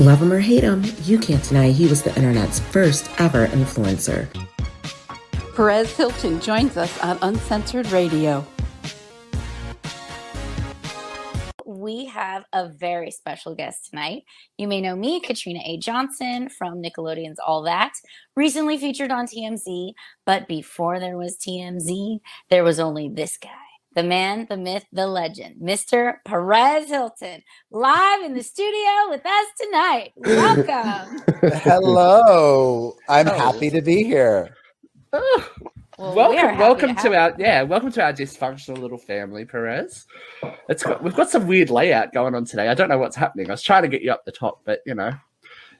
Love him or hate him, you can't deny he was the internet's first ever influencer. Perez Hilton joins us on Uncensored Radio. We have a very special guest tonight. You may know me, Katrina A. Johnson from Nickelodeon's All That, recently featured on TMZ. But before there was TMZ, there was only this guy the man, the myth, the legend, Mr. Perez Hilton, live in the studio with us tonight. Welcome. Hello. I'm oh. happy to be here. Well, welcome, we welcome to, to our yeah, welcome to our dysfunctional little family, Perez. It's got, we've got some weird layout going on today. I don't know what's happening. I was trying to get you up the top, but you know,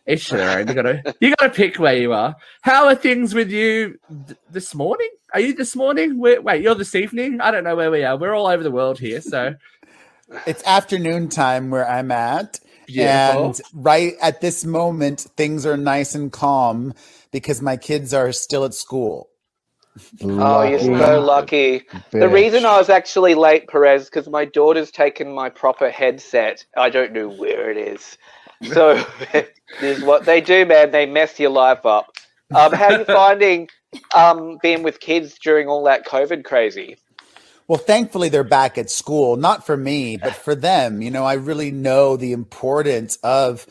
it's their You gotta you gotta pick where you are. How are things with you th- this morning? Are you this morning? Wait, wait, you're this evening? I don't know where we are. We're all over the world here, so it's afternoon time where I'm at. Beautiful. And right at this moment, things are nice and calm because my kids are still at school. Oh, you're so lucky. Bitch. The reason I was actually late, Perez, because my daughter's taken my proper headset. I don't know where it is. So this is what they do, man. They mess your life up. Um, how are you finding um, being with kids during all that COVID crazy? Well, thankfully they're back at school. Not for me, but for them. You know, I really know the importance of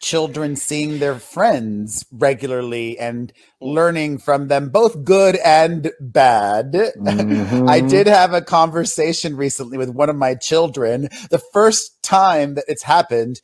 children seeing their friends regularly and learning from them, both good and bad. Mm-hmm. I did have a conversation recently with one of my children. The first time that it's happened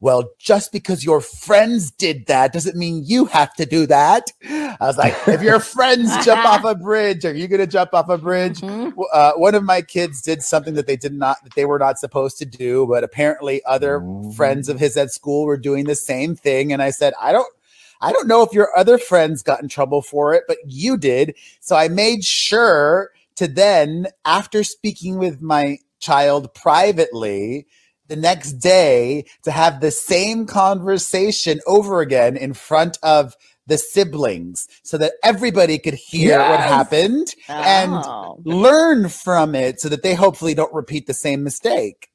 well, just because your friends did that doesn't mean you have to do that. I was like, if your friends jump off a bridge, are you going to jump off a bridge? Mm-hmm. Uh, one of my kids did something that they did not, that they were not supposed to do, but apparently other mm-hmm. friends of his at school were doing the same thing. And I said, I don't, I don't know if your other friends got in trouble for it, but you did. So I made sure to then, after speaking with my child privately, the next day to have the same conversation over again in front of the siblings so that everybody could hear yes. what happened oh. and learn from it so that they hopefully don't repeat the same mistake.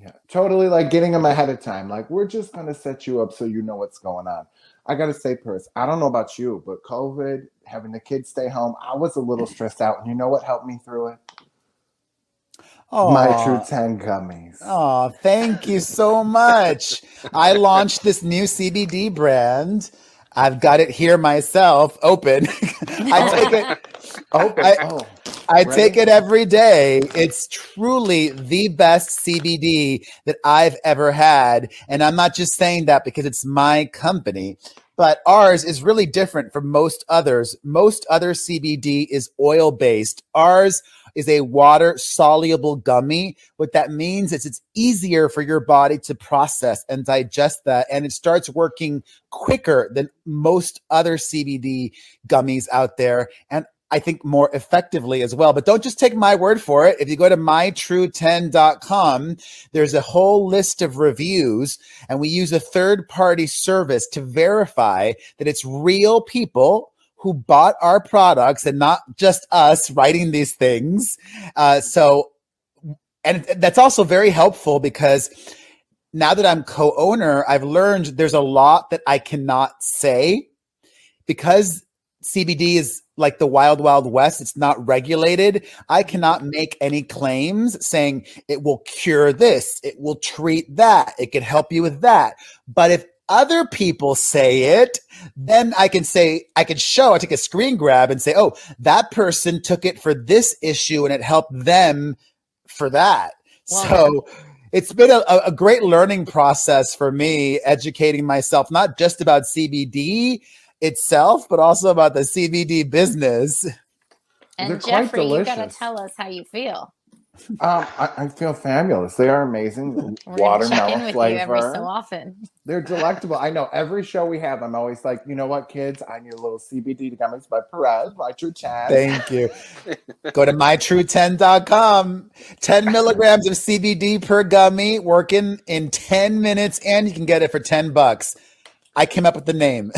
Yeah, totally like getting them ahead of time. Like, we're just going to set you up so you know what's going on. I got to say, Purse, I don't know about you, but COVID, having the kids stay home, I was a little mm. stressed out. And you know what helped me through it? My True 10 gummies. Oh, thank you so much. I launched this new CBD brand. I've got it here myself, open. I oh. take it open. I, oh, I take it every day. It's truly the best CBD that I've ever had. And I'm not just saying that because it's my company but ours is really different from most others. Most other CBD is oil based. Ours is a water soluble gummy. What that means is it's easier for your body to process and digest that. And it starts working quicker than most other CBD gummies out there. And I think more effectively as well. But don't just take my word for it. If you go to mytrue10.com, there's a whole list of reviews, and we use a third party service to verify that it's real people who bought our products and not just us writing these things. Uh, so, and that's also very helpful because now that I'm co owner, I've learned there's a lot that I cannot say because CBD is like the wild, wild west. It's not regulated. I cannot make any claims saying it will cure this, it will treat that, it can help you with that. But if other people say it, then I can say, I can show, I take a screen grab and say, oh, that person took it for this issue and it helped them for that. Wow. So it's been a, a great learning process for me, educating myself, not just about CBD itself, but also about the CBD business. And Jeffrey, you got to tell us how you feel. Um, I, I, feel fabulous. They are amazing. Watermelon flavor. every so often. They're delectable. I know every show we have, I'm always like, you know what, kids, I need a little CBD gummies by Perez, My True 10. Thank you. Go to mytrue10.com. 10 milligrams of CBD per gummy, working in 10 minutes, and you can get it for 10 bucks. I came up with the name.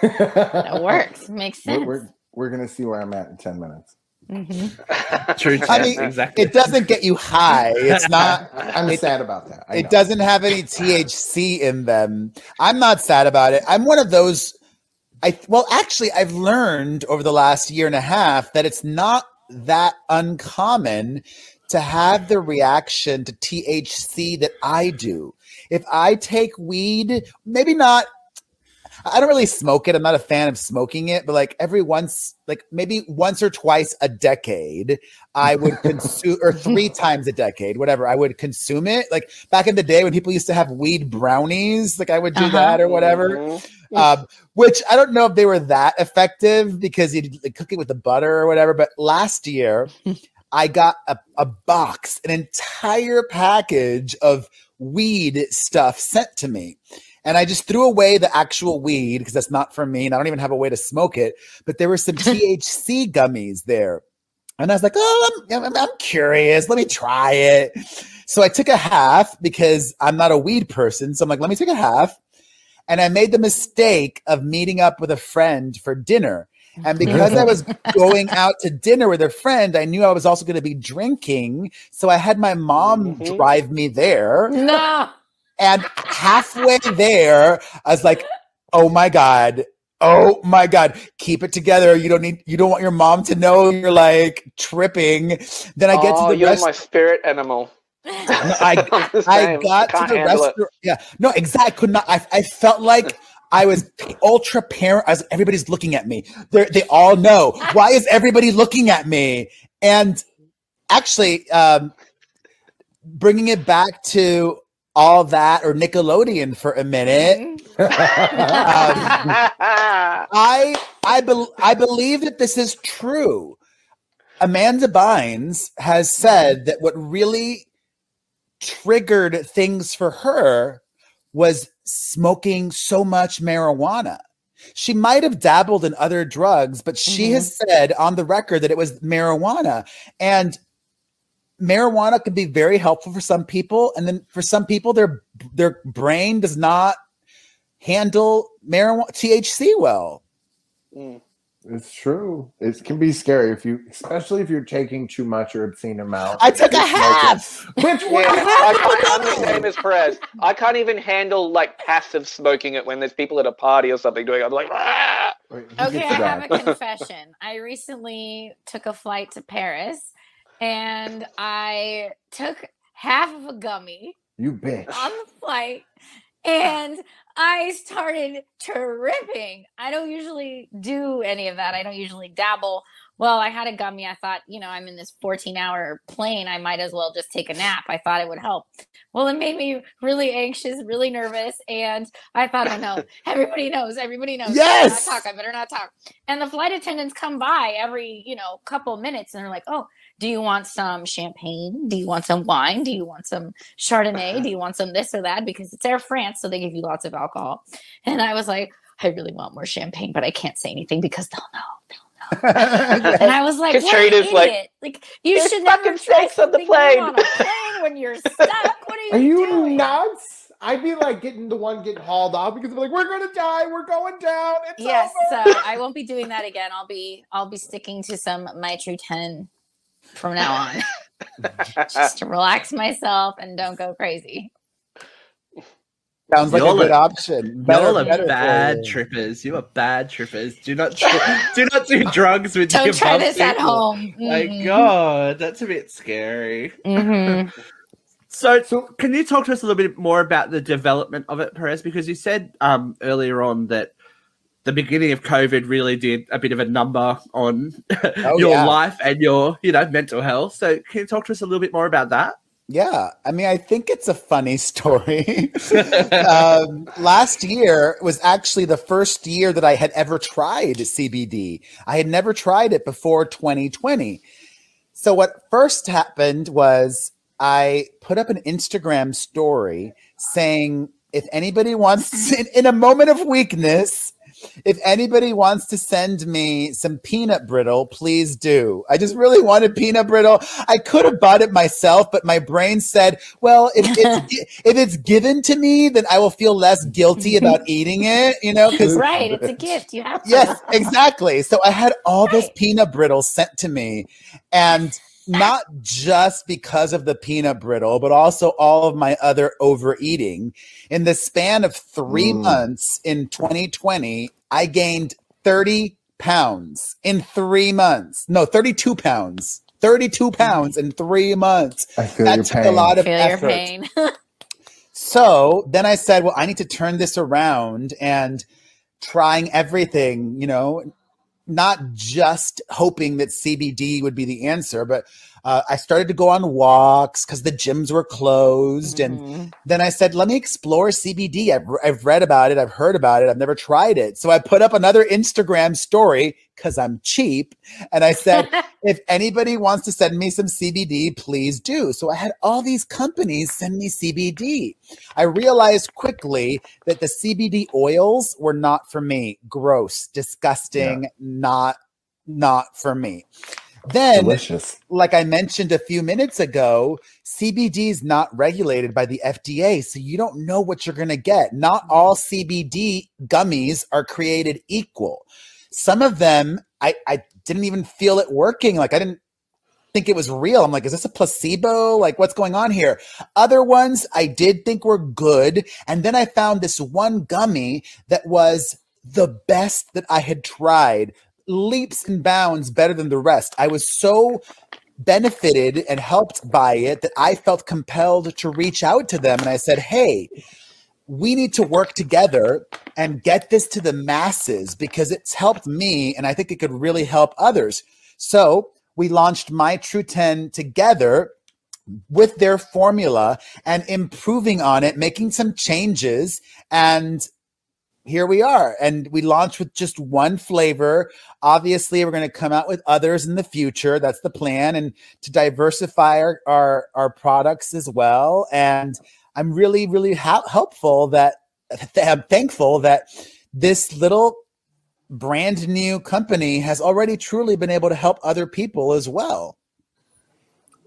that works. Makes sense. We're, we're, we're going to see where I'm at in 10 minutes. Mm-hmm. True. I mean, exactly. It doesn't get you high. It's not. I'm it, sad about that. it doesn't have any THC in them. I'm not sad about it. I'm one of those. I well, actually, I've learned over the last year and a half that it's not that uncommon to have the reaction to THC that I do. If I take weed, maybe not I don't really smoke it. I'm not a fan of smoking it, but like every once, like maybe once or twice a decade, I would consume, or three times a decade, whatever, I would consume it. Like back in the day when people used to have weed brownies, like I would do uh-huh. that or whatever. Mm-hmm. Um, which I don't know if they were that effective because you'd like, cook it with the butter or whatever. But last year, I got a, a box, an entire package of weed stuff sent to me. And I just threw away the actual weed because that's not for me. And I don't even have a way to smoke it. But there were some THC gummies there. And I was like, oh, I'm, I'm, I'm, curious. Let me try it. So I took a half because I'm not a weed person. So I'm like, let me take a half. And I made the mistake of meeting up with a friend for dinner. And because I was going out to dinner with a friend, I knew I was also going to be drinking. So I had my mom mm-hmm. drive me there. No. And halfway there, I was like, oh my God. Oh my God, keep it together. You don't need, you don't want your mom to know you're like tripping. Then I get oh, to the you're rest- my spirit animal. I, I got to the restaurant. Yeah, no, exactly. I Could not. I, I felt like I was ultra parent. As everybody's looking at me. They're, they all know. Why is everybody looking at me? And actually, um, bringing it back to all that or Nickelodeon for a minute. Mm-hmm. um, I I be, I believe that this is true. Amanda Bynes has said that what really triggered things for her was smoking so much marijuana. She might have dabbled in other drugs, but she mm-hmm. has said on the record that it was marijuana. And marijuana can be very helpful for some people, and then for some people, their their brain does not handle marijuana THC well. Mm. It's true. It can be scary if you, especially if you're taking too much or obscene amount. I took a half. Which one? Yeah, I am the same as Perez. I can't even handle like passive smoking it when there's people at a party or something doing. It. I'm like, ah! okay, I have a confession. I recently took a flight to Paris and I took half of a gummy. You bitch. On the flight. And I started tripping. I don't usually do any of that. I don't usually dabble. Well, I had a gummy. I thought, you know, I'm in this 14 hour plane. I might as well just take a nap. I thought it would help. Well, it made me really anxious, really nervous. And I thought, oh no, everybody knows. Everybody knows. Yes. I better not talk. I better not talk. And the flight attendants come by every, you know, couple minutes and they're like, oh, do you want some champagne? Do you want some wine? Do you want some Chardonnay? Uh-huh. Do you want some this or that? Because it's Air France, so they give you lots of alcohol. And I was like, I really want more champagne, but I can't say anything because they'll know. They'll know. and I was like, what an idiot. like, like you should never try on the plane. on a plane when you're stuck. What are you? Are you doing? nuts? I'd be like getting the one getting hauled off because I'm like, we're gonna die, we're going down. It's yes, over. so I won't be doing that again. I'll be I'll be sticking to some my true 10 from now on. Just to relax myself and don't go crazy. Sounds like y'all a good are, option. Better, y'all are bad trippers. You are bad trippers. Do not do not do drugs with Don't your try this people. at home. Mm-hmm. My God, that's a bit scary. Mm-hmm. so, so, can you talk to us a little bit more about the development of it, Perez? Because you said um, earlier on that the beginning of COVID really did a bit of a number on oh, your yeah. life and your, you know, mental health. So can you talk to us a little bit more about that? Yeah, I mean, I think it's a funny story. um, last year was actually the first year that I had ever tried CBD. I had never tried it before 2020. So, what first happened was I put up an Instagram story saying, if anybody wants, in, in a moment of weakness, if anybody wants to send me some peanut brittle, please do. I just really wanted peanut brittle. I could have bought it myself, but my brain said, well, if it's, if it's given to me, then I will feel less guilty about eating it, you know? Right. It's a gift. You have to. Yes, exactly. So I had all right. this peanut brittle sent to me. And not just because of the peanut brittle, but also all of my other overeating. In the span of three mm. months in 2020, I gained 30 pounds in three months. No, 32 pounds. 32 pounds in three months. I feel that took pain. a lot of effort. so then I said, well, I need to turn this around and trying everything, you know, not just hoping that CBD would be the answer, but uh, I started to go on walks because the gyms were closed. Mm-hmm. And then I said, let me explore CBD. I've, I've read about it, I've heard about it, I've never tried it. So I put up another Instagram story because I'm cheap. And I said, if anybody wants to send me some CBD, please do. So I had all these companies send me CBD. I realized quickly that the CBD oils were not for me. Gross, disgusting, yeah. not not for me. Then, Delicious. like I mentioned a few minutes ago, CBD is not regulated by the FDA, so you don't know what you're going to get. Not all CBD gummies are created equal. Some of them, I, I didn't even feel it working. Like I didn't think it was real. I'm like, is this a placebo? Like, what's going on here? Other ones I did think were good. And then I found this one gummy that was the best that I had tried leaps and bounds better than the rest. I was so benefited and helped by it that I felt compelled to reach out to them and I said, "Hey, we need to work together and get this to the masses because it's helped me and I think it could really help others." So, we launched My True 10 together with their formula and improving on it, making some changes and here we are. And we launched with just one flavor. Obviously we're going to come out with others in the future. That's the plan and to diversify our our, our products as well. And i'm really really ha- helpful that i'm thankful that this little brand new company has already truly been able to help other people as well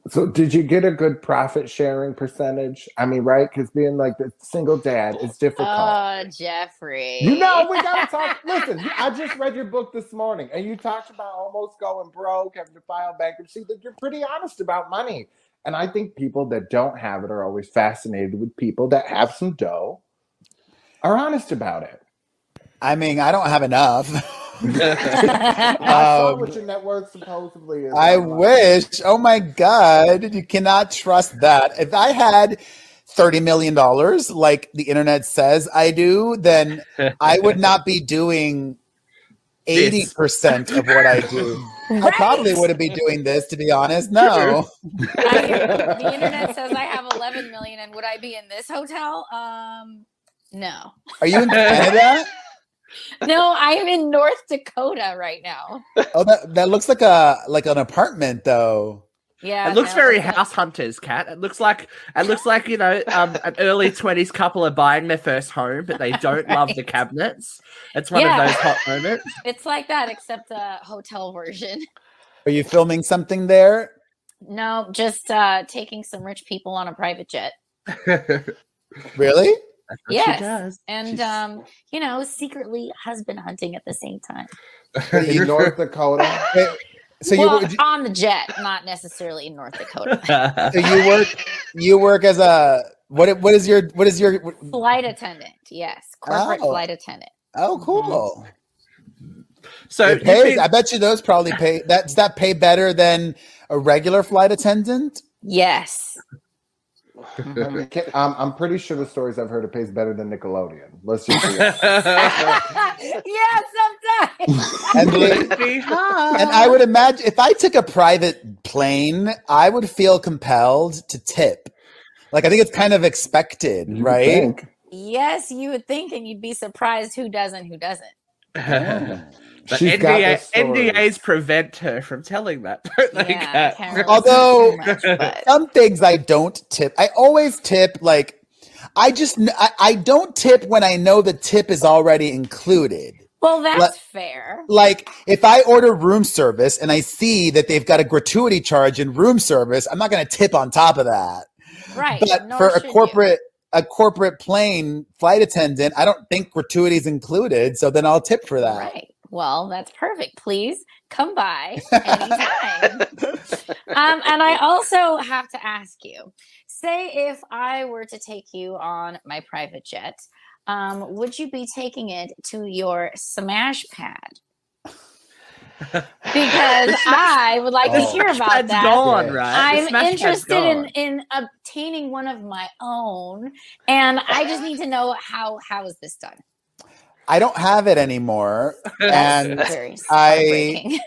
so did you get a good profit sharing percentage? I mean, right? Because being like the single dad is difficult. Oh, Jeffrey. You know, we gotta talk. Listen, I just read your book this morning, and you talked about almost going broke, having to file bankruptcy. That you're pretty honest about money. And I think people that don't have it are always fascinated with people that have some dough, are honest about it. I mean, I don't have enough. I um, what your net worth supposedly is. I wish. Oh my God. You cannot trust that. If I had $30 million like the internet says I do, then I would not be doing 80% of what I do. Right. I probably wouldn't be doing this, to be honest. No. I, the internet says I have 11 million, and would I be in this hotel? Um, no. Are you in Canada? no, I'm in North Dakota right now. Oh, that, that looks like a like an apartment though. Yeah, it looks no, very House Hunters, cat. It looks like it looks like you know um, an early twenties couple are buying their first home, but they don't right. love the cabinets. It's one yeah. of those hot moments. It's like that, except a hotel version. Are you filming something there? No, just uh, taking some rich people on a private jet. really? Yes, and um, you know, secretly husband hunting at the same time. in North Dakota. So well, you on the jet, not necessarily in North Dakota. so you work, you work as a what? What is your what is your flight attendant? Yes, corporate oh. flight attendant. Oh, cool. Mm-hmm. So it pays, I bet you those probably pay. That's that pay better than a regular flight attendant. Yes. I mean, I'm, I'm pretty sure the stories I've heard it pays better than Nickelodeon. Let's just yeah, sometimes. and, and I would imagine if I took a private plane, I would feel compelled to tip. Like I think it's kind of expected, you right? Think. Yes, you would think, and you'd be surprised who doesn't, who doesn't. But NDA, NDAs prevent her from telling that. yeah, uh, Although much, some things I don't tip. I always tip like I just I, I don't tip when I know the tip is already included. Well, that's like, fair. Like if I order room service and I see that they've got a gratuity charge in room service, I'm not going to tip on top of that. Right. But for a corporate you. a corporate plane flight attendant, I don't think gratuity is included, so then I'll tip for that. Right. Well, that's perfect. Please come by anytime. um, and I also have to ask you say if I were to take you on my private jet, um, would you be taking it to your smash pad? because I would like oh. to hear about that. Gone, right? I'm interested in in obtaining one of my own, and I just need to know how how is this done. I don't have it anymore, and I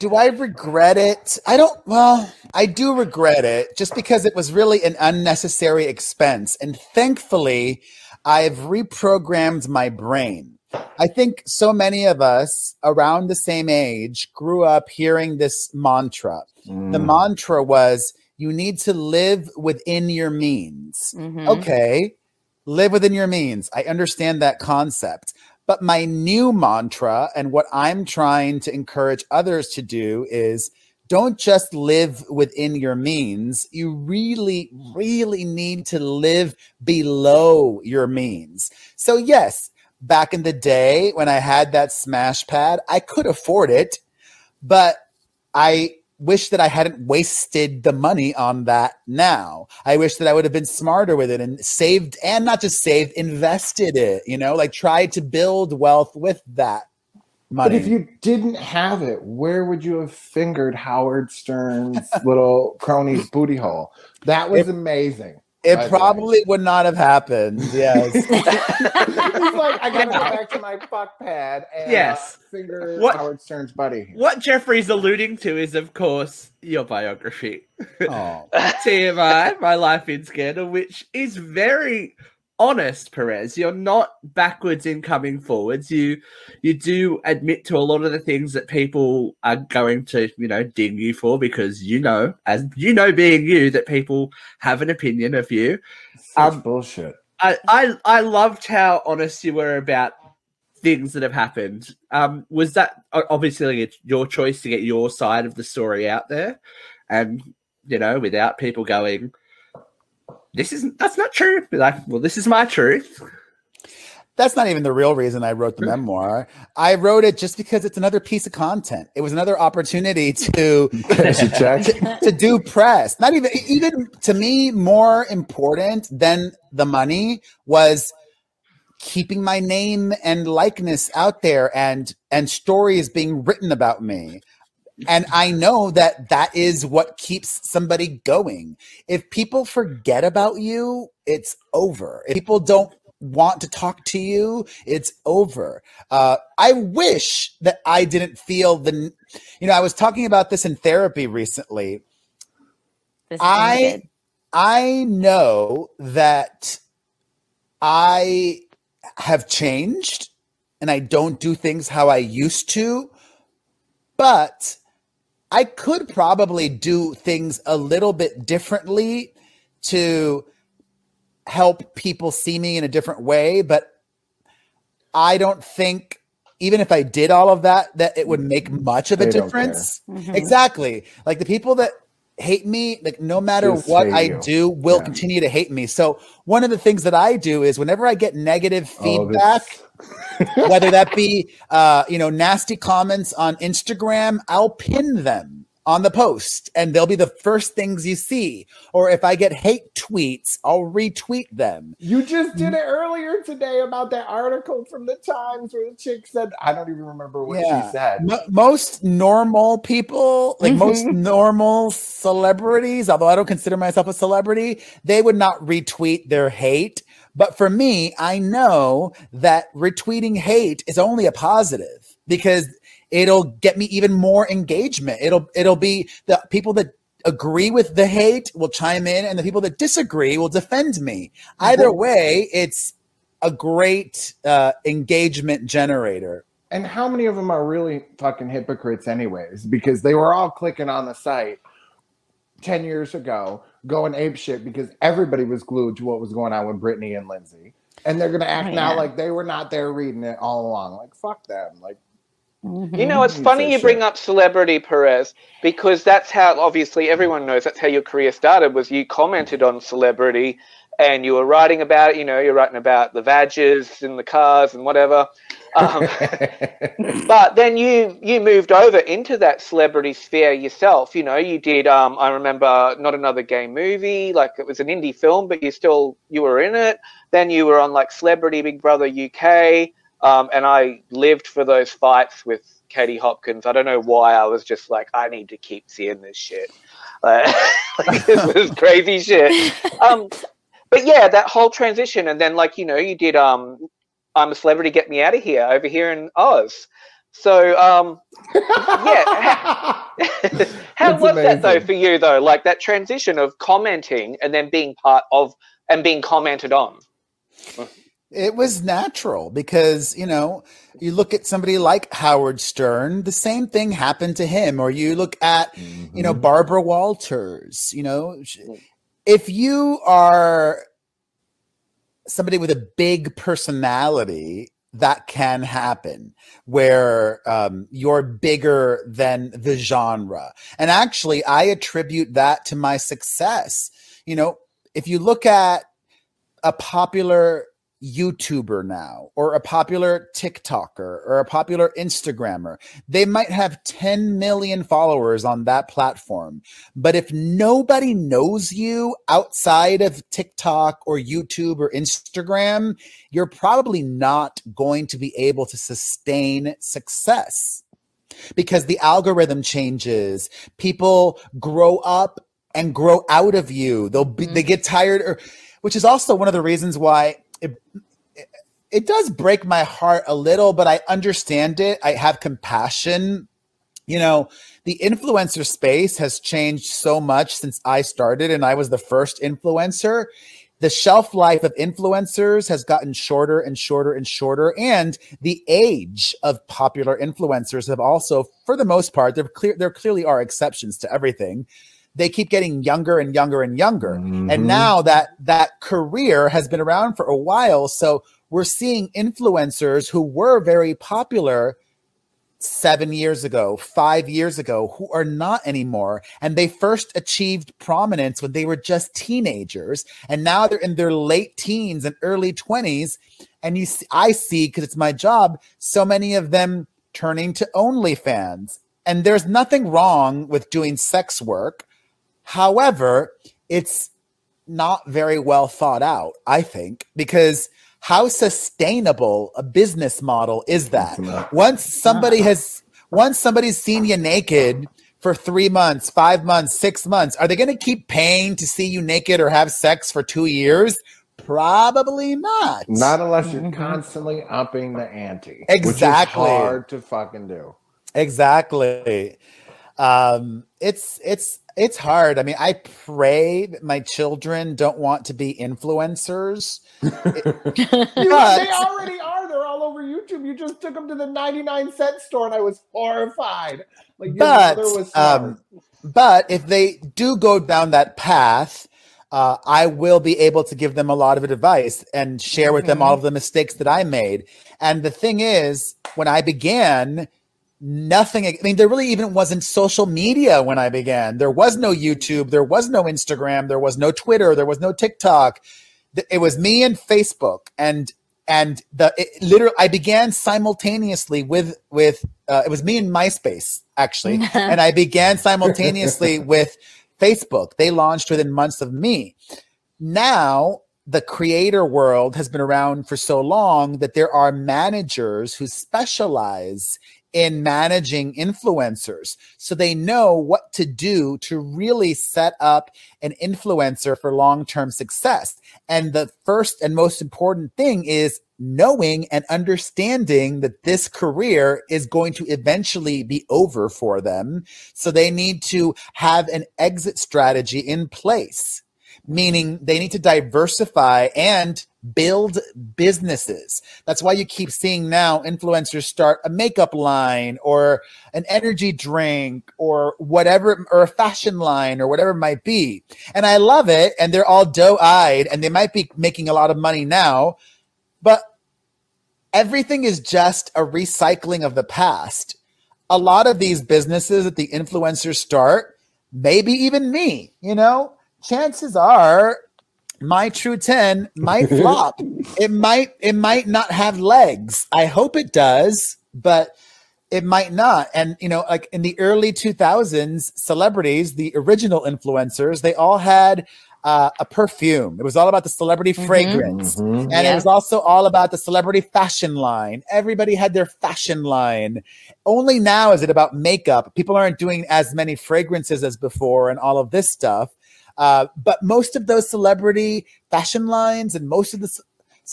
do I regret it? I don't. Well, I do regret it just because it was really an unnecessary expense, and thankfully, I've reprogrammed my brain. I think so many of us around the same age grew up hearing this mantra. Mm. The mantra was, you need to live within your means. Mm-hmm. Okay, live within your means. I understand that concept. But my new mantra and what I'm trying to encourage others to do is don't just live within your means. You really, really need to live below your means. So, yes, back in the day when I had that smash pad, I could afford it, but I wish that I hadn't wasted the money on that now. I wish that I would have been smarter with it and saved and not just saved, invested it, you know, like tried to build wealth with that money. But if you didn't have it, where would you have fingered Howard Stern's little crony's booty hole? That was amazing. It probably would not have happened. Yes. He's like, I gotta go back to my fuck pad and yes. Uh, finger what, Howard Stern's buddy. What Jeffrey's alluding to is, of course, your biography. Oh. TMI, My Life in Scandal, which is very honest, Perez. You're not backwards in coming forwards. You you do admit to a lot of the things that people are going to, you know, ding you for because you know, as you know, being you, that people have an opinion of you. Such um, bullshit. I, I I loved how honest you were about things that have happened. Um, was that obviously your choice to get your side of the story out there, and you know, without people going this isn't that's not true. Like, well, this is my truth. That's not even the real reason I wrote the hmm. memoir. I wrote it just because it's another piece of content. It was another opportunity to to, to do press. Not even even to me more important than the money was keeping my name and likeness out there and and stories being written about me and I know that that is what keeps somebody going. If people forget about you, it's over. If people don't want to talk to you, it's over. Uh, I wish that I didn't feel the, you know, I was talking about this in therapy recently. I, I know that I have changed and I don't do things how I used to, but I could probably do things a little bit differently to help people see me in a different way, but I don't think even if I did all of that, that it would make much of a difference. Mm-hmm. Exactly. Like the people that hate me, like no matter Just what I you. do, will yeah. continue to hate me. So one of the things that I do is whenever I get negative oh, feedback, oh, whether that be uh, you know, nasty comments on Instagram, I'll pin them on the post and they'll be the first things you see. Or if I get hate tweets, I'll retweet them. You just did it earlier today about that article from the Times where the chick said, I don't even remember what yeah. she said. M- most normal people, like mm-hmm. most normal celebrities, although I don't consider myself a celebrity, they would not retweet their hate. But for me, I know that retweeting hate is only a positive because it'll get me even more engagement. It'll it'll be the people that agree with the hate will chime in and the people that disagree will defend me. Either way, it's a great uh, engagement generator. And how many of them are really fucking hypocrites, anyways? Because they were all clicking on the site 10 years ago, going ape shit because everybody was glued to what was going on with Britney and Lindsay. and they're gonna act oh, now like they were not there reading it all along. Like fuck them. Like Mm-hmm. You know, it's funny you bring up celebrity Perez because that's how obviously everyone knows that's how your career started was you commented on celebrity and you were writing about you know you're writing about the badges and the cars and whatever. Um, but then you you moved over into that celebrity sphere yourself you know you did um, i remember not another gay movie like it was an indie film but you still you were in it. Then you were on like celebrity big brother uk um, and I lived for those fights with Katie Hopkins. I don't know why I was just like, I need to keep seeing this shit. like, this was crazy shit. Um, but yeah, that whole transition, and then like you know, you did um, I'm a celebrity, get me out of here over here in Oz. So um, yeah, how was amazing. that though for you though? Like that transition of commenting and then being part of and being commented on. It was natural because, you know, you look at somebody like Howard Stern, the same thing happened to him. Or you look at, mm-hmm. you know, mm-hmm. Barbara Walters, you know, if you are somebody with a big personality, that can happen where um, you're bigger than the genre. And actually, I attribute that to my success. You know, if you look at a popular YouTuber now or a popular TikToker or a popular Instagrammer. They might have 10 million followers on that platform. But if nobody knows you outside of TikTok or YouTube or Instagram, you're probably not going to be able to sustain success because the algorithm changes. People grow up and grow out of you. They'll be, mm-hmm. they get tired or which is also one of the reasons why it, it does break my heart a little, but I understand it. I have compassion. You know, the influencer space has changed so much since I started and I was the first influencer. The shelf life of influencers has gotten shorter and shorter and shorter. And the age of popular influencers have also, for the most part, there, clear, there clearly are exceptions to everything they keep getting younger and younger and younger. Mm-hmm. And now that that career has been around for a while, so we're seeing influencers who were very popular seven years ago, five years ago, who are not anymore. And they first achieved prominence when they were just teenagers. And now they're in their late teens and early 20s. And you see, I see, because it's my job, so many of them turning to OnlyFans. And there's nothing wrong with doing sex work. However, it's not very well thought out, I think, because how sustainable a business model is that? Once somebody has once somebody's seen you naked for three months, five months, six months, are they going to keep paying to see you naked or have sex for two years? Probably not. Not unless you're mm-hmm. constantly upping the ante. Exactly. hard to fucking do. Exactly. Um, it's it's it's hard. I mean, I pray that my children don't want to be influencers. but, they already are. They're all over YouTube. You just took them to the 99 cent store and I was horrified. Like your but, um, but if they do go down that path, uh, I will be able to give them a lot of advice and share with them all of the mistakes that I made. And the thing is, when I began, nothing. I mean, there really even wasn't social media when I began. There was no YouTube, there was no Instagram, there was no Twitter, there was no TikTok. It was me and Facebook, and and the it, literally I began simultaneously with with uh, it was me and MySpace actually, and I began simultaneously with Facebook. They launched within months of me. Now the creator world has been around for so long that there are managers who specialize in managing influencers. So they know what to do to really set up an influencer for long term success. And the first and most important thing is knowing and understanding that this career is going to eventually be over for them. So they need to have an exit strategy in place meaning they need to diversify and build businesses. That's why you keep seeing now influencers start a makeup line or an energy drink or whatever, or a fashion line or whatever it might be. And I love it. And they're all doe eyed and they might be making a lot of money now. but everything is just a recycling of the past. A lot of these businesses that the influencers start, maybe even me, you know, chances are my true 10 might flop. it might it might not have legs. I hope it does, but it might not. And you know, like in the early 2000s, celebrities, the original influencers, they all had uh, a perfume. It was all about the celebrity mm-hmm. fragrance. Mm-hmm. And yeah. it was also all about the celebrity fashion line. Everybody had their fashion line. Only now is it about makeup. People aren't doing as many fragrances as before and all of this stuff. Uh, but most of those celebrity fashion lines and most of the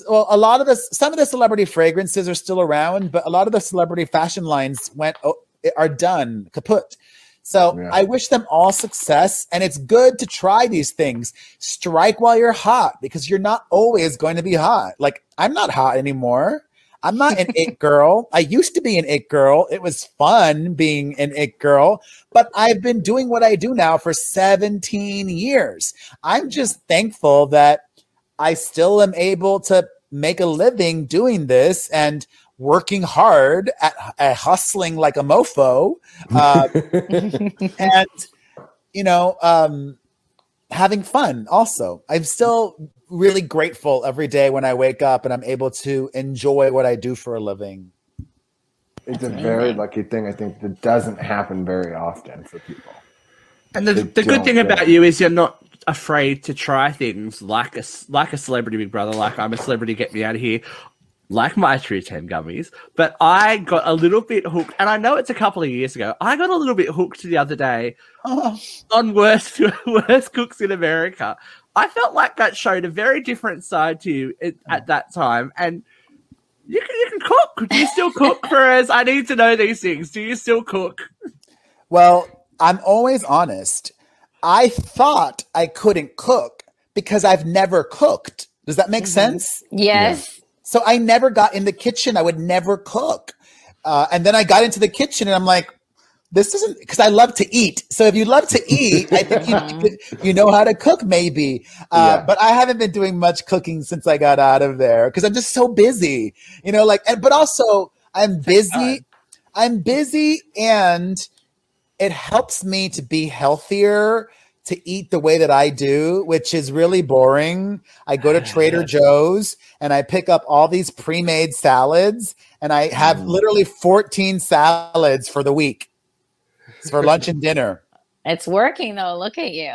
well, a lot of the some of the celebrity fragrances are still around, but a lot of the celebrity fashion lines went oh, are done kaput. So yeah. I wish them all success. And it's good to try these things. Strike while you're hot because you're not always going to be hot. Like I'm not hot anymore. I'm not an it girl. I used to be an it girl. It was fun being an it girl, but I've been doing what I do now for 17 years. I'm just thankful that I still am able to make a living doing this and working hard at, at hustling like a mofo uh, and you know um, having fun also i'm still really grateful every day when i wake up and i'm able to enjoy what i do for a living it's a very lucky thing i think that doesn't happen very often for people and the, the good thing about you is you're not afraid to try things like a like a celebrity big brother like i'm a celebrity get me out of here like my True 10 gummies, but I got a little bit hooked, and I know it's a couple of years ago. I got a little bit hooked the other day oh. on worst worst cooks in America. I felt like that showed a very different side to you at, at that time, and you can you can cook. Do you still cook, Perez? I need to know these things. Do you still cook? Well, I'm always honest. I thought I couldn't cook because I've never cooked. Does that make mm-hmm. sense? Yes. So I never got in the kitchen. I would never cook. Uh, and then I got into the kitchen and I'm like, this isn't because I love to eat. So if you love to eat, I think you, you know how to cook, maybe. Uh, yeah. But I haven't been doing much cooking since I got out of there because I'm just so busy, you know. Like, and, but also I'm busy. I'm busy, and it helps me to be healthier to eat the way that I do, which is really boring. I go to Trader Joe's and I pick up all these pre made salads and I have mm. literally 14 salads for the week it's for lunch and dinner. It's working though. Look at you.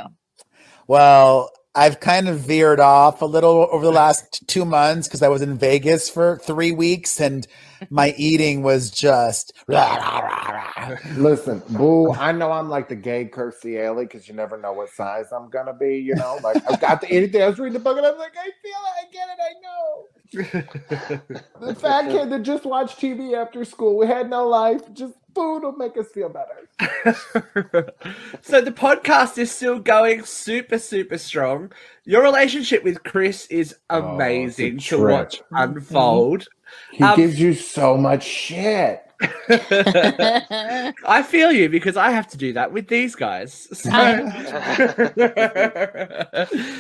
Well, I've kind of veered off a little over the last two months because I was in Vegas for three weeks and my eating was just. Rah, rah, rah, Listen, boo, I know I'm like the gay Kirstie Alley because you never know what size I'm going to be, you know? Like, I've got the anything. I was reading the book and I was like, I feel it. I get it. I know. the fat kid that just watched TV after school. We had no life. Just food will make us feel better. so the podcast is still going super, super strong. Your relationship with Chris is oh, amazing oh, to watch unfold. He um, gives you so much shit. I feel you because I have to do that with these guys. So.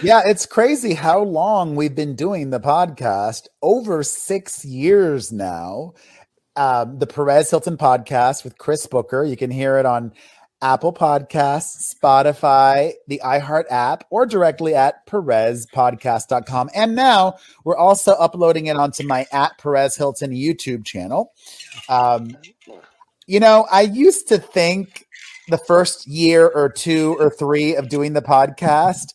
yeah, it's crazy how long we've been doing the podcast. Over six years now. Um, the Perez Hilton podcast with Chris Booker. You can hear it on Apple Podcasts, Spotify, the iHeart app, or directly at PerezPodcast.com. And now we're also uploading it onto my at Perez Hilton YouTube channel. Um, you know, I used to think the first year or two or three of doing the podcast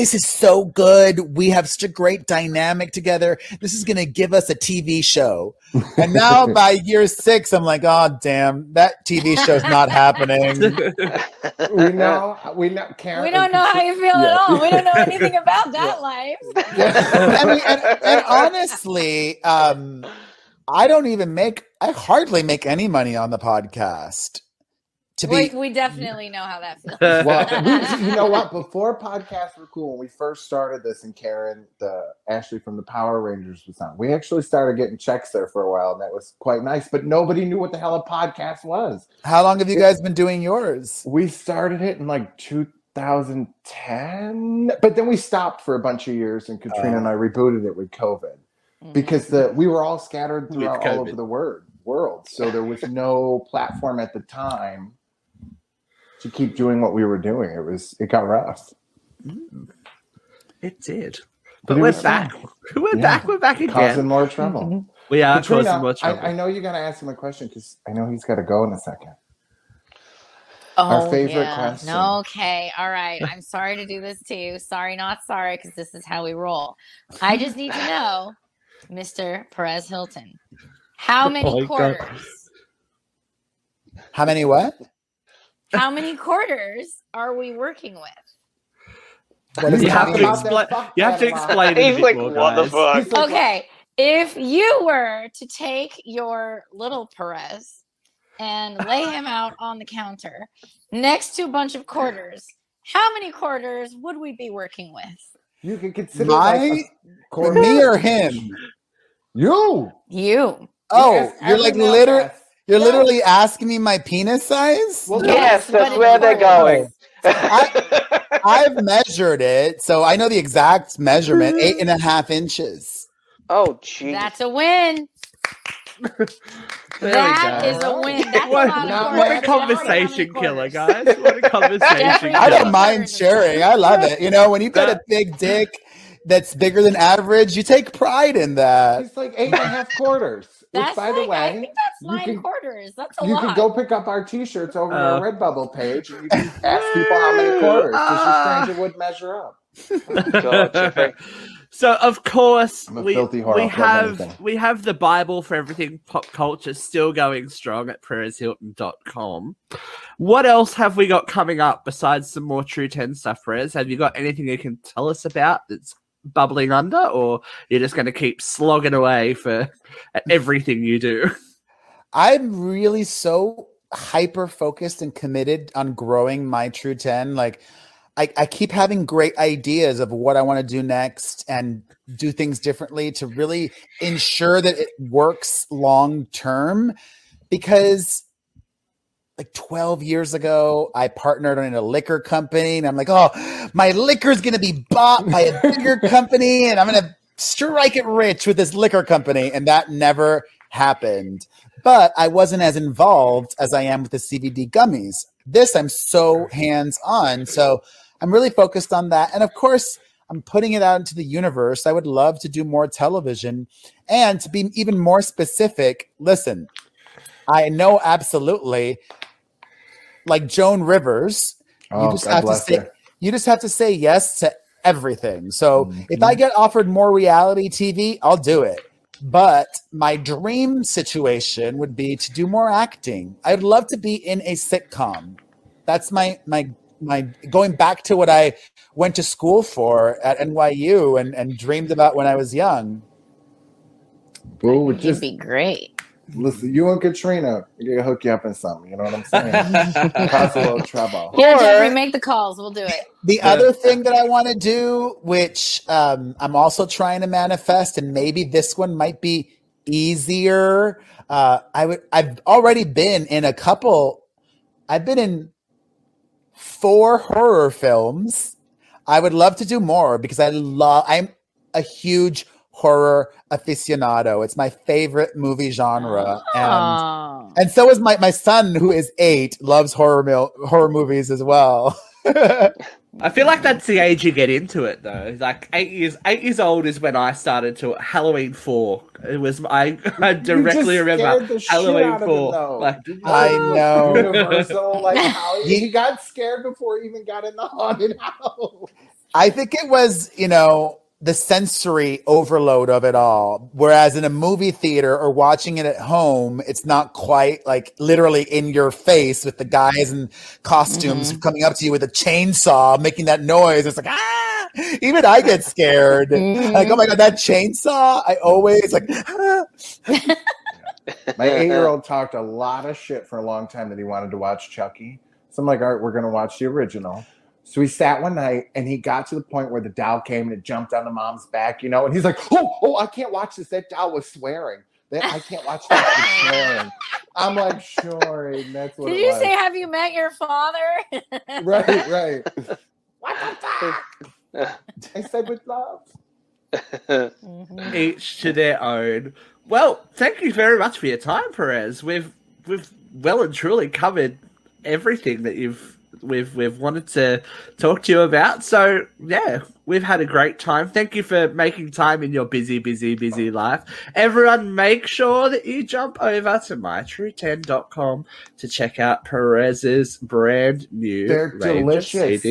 this is so good. We have such a great dynamic together. This is going to give us a TV show. And now by year six, I'm like, oh, damn, that TV show's not happening. we know, we know, Karen. We don't know how you feel yeah. at all. We don't know anything about that yeah. life. I mean, and, and honestly, um, I don't even make, I hardly make any money on the podcast to be. We, we definitely know how that feels. well, we, you know what? Before podcasts were cool, when we first started this, and Karan, the Ashley from the Power Rangers was on, we actually started getting checks there for a while, and that was quite nice. But nobody knew what the hell a podcast was. How long have you guys been doing yours? We started it in like 2010, but then we stopped for a bunch of years, and Katrina uh, and I rebooted it with COVID. because the we were all scattered throughout all over the world world. So there was no platform at the time to keep doing what we were doing. It was it got rough. Mm. It did. But, but we're back. Fun. We're yeah. back. We're back again. Causing more trouble. Mm-hmm. We are Katrina, causing more trouble. I, I know you got to ask him a question because I know he's got to go in a second. Oh, Our favorite yeah. question. Okay. All right. I'm sorry to do this to you. Sorry, not sorry, because this is how we roll. I just need to know, Mr. Perez Hilton, how many oh quarters? God. How many what? How many quarters are we working with? you, have to explain, you have to explain. He's like, what the fuck? Okay. If you were to take your little Perez and lay him out on the counter next to a bunch of quarters, how many quarters would we be working with? You can consider my quarter. me or him. You. You. Oh, yes, you're like literally. You're yes. literally asking me my penis size? Well, yes, that's where they're going. I, I've measured it, so I know the exact measurement: eight mm-hmm. and a half inches. Oh, geez. That's a win. That is a win. That's what, a, what a conversation killer, guys. What a conversation killer. I don't mind sharing. I love it. You know, when you've got a big dick that's bigger than average, you take pride in that. It's like eight and a half quarters. That's by like, the way, I think that's nine can, quarters. That's a you lot. can go pick up our T-shirts over uh, our Redbubble page, and you can ask people how many quarters because uh, stranger would measure up. so of course we, we have we have the Bible for everything pop culture still going strong at perezhilton.com. What else have we got coming up besides some more True 10 stuff, Perez? Have you got anything you can tell us about that's bubbling under, or you're just going to keep slogging away for everything you do? I'm really so hyper focused and committed on growing my True 10. Like, I, I keep having great ideas of what I want to do next and do things differently to really ensure that it works long term because like 12 years ago, I partnered in a liquor company, and I'm like, oh, my liquor is going to be bought by a bigger company, and I'm going to strike it rich with this liquor company. And that never happened. But I wasn't as involved as I am with the CBD gummies. This, I'm so hands on. So I'm really focused on that. And of course, I'm putting it out into the universe. I would love to do more television and to be even more specific. Listen, I know absolutely like Joan Rivers, oh, you just God have to say her. you just have to say yes to everything. So mm-hmm. if I get offered more reality TV, I'll do it. But my dream situation would be to do more acting. I'd love to be in a sitcom. That's my my my going back to what I went to school for at NYU and, and dreamed about when I was young. Bro, would just be great. Listen, you and Katrina, we to hook you up in something. You know what I'm saying? Cause a little trouble. Yeah, Jeffrey, make the calls. We'll do it. The yeah. other thing that I want to do, which um, I'm also trying to manifest, and maybe this one might be easier. Uh, I would. I've already been in a couple. I've been in four horror films. I would love to do more because I love. I'm a huge horror aficionado. It's my favorite movie genre, and ah. and so is my my son who is eight loves horror mil- horror movies as well. I feel like that's the age you get into it, though. Like eight years, eight years old is when I started to Halloween four. It was I, I directly remember Halloween four. like I know, Universal, like how he, he got scared before he even got in the haunted house. I think it was, you know, the sensory overload of it all. Whereas in a movie theater or watching it at home, it's not quite like literally in your face with the guys in costumes mm-hmm. coming up to you with a chainsaw, making that noise. It's like, ah, even I get scared. Mm-hmm. Like, oh my God, that chainsaw. I always like, ah. my eight year old talked a lot of shit for a long time that he wanted to watch Chucky. So I'm like, all right, we're going to watch the original. So he sat one night and he got to the point where the doll came and it jumped on the mom's back, you know, and he's like, oh, oh, I can't watch this. That doll was swearing. That I can't watch that swearing. I'm like, sure, that's what. Did you was. say, "Have you met your father"? right, right. what the fuck? I said with love. mm-hmm. Each to their own. Well, thank you very much for your time, Perez. We've we've well and truly covered everything that you've we've we've wanted to talk to you about. So yeah, we've had a great time. Thank you for making time in your busy, busy, busy life. Everyone, make sure that you jump over to mytrue10.com to check out Perez's brand new. They're delicious.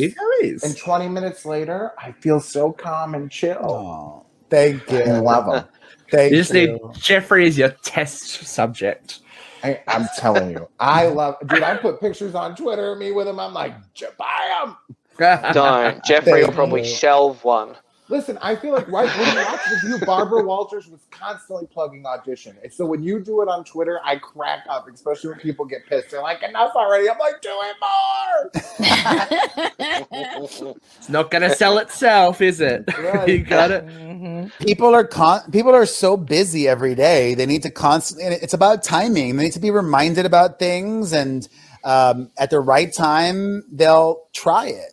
And 20 minutes later, I feel so calm and chill. Oh, thank you. I love them. Thank you just you. need Jeffrey as your test subject. I, am telling you, I love. Dude, I put pictures on Twitter of me with him. I'm like, buy them. Don't. Jeffrey will probably shelve one. Listen, I feel like right when you watch this, you Barbara Walters was constantly plugging audition. And so when you do it on Twitter, I crack up, especially when people get pissed. They're like, enough already. I'm like, do it more. it's not gonna sell itself, is it? Right. you got it. Mm-hmm. People are con- people are so busy every day. They need to constantly it's about timing. They need to be reminded about things and um, at the right time they'll try it.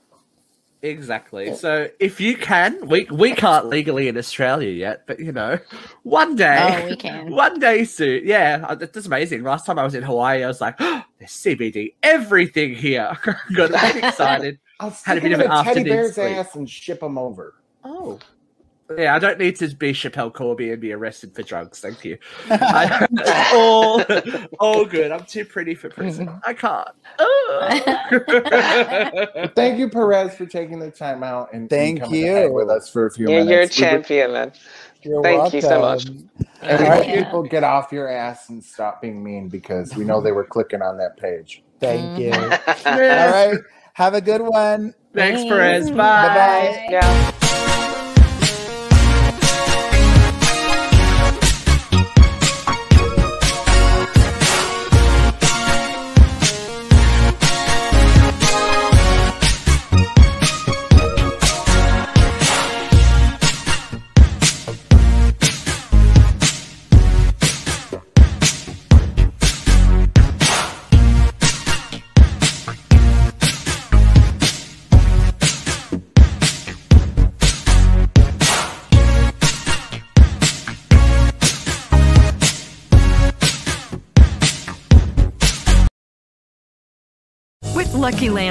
Exactly. Oh. So if you can, we we can't legally in Australia yet, but you know, one day, oh, we can. One day soon. Yeah, that's amazing. Last time I was in Hawaii, I was like, oh, there's CBD, everything here. Got excited. I'll Had a bit of an teddy bear's sleep. ass and ship them over. Oh, yeah, I don't need to be Schapelle Corby and be arrested for drugs. Thank you. I, all, all good. I'm too pretty for prison. Mm-hmm. I can't. Ah. Thank you, Perez, for taking the time out and thank and you with us for a few yeah, minutes. You're a champion, man. You're Thank welcome. you so much. And right, people get off your ass and stop being mean because we know they were clicking on that page. Thank mm. you. all right. Have a good one. Thanks, Perez. Bye. Bye. Yeah.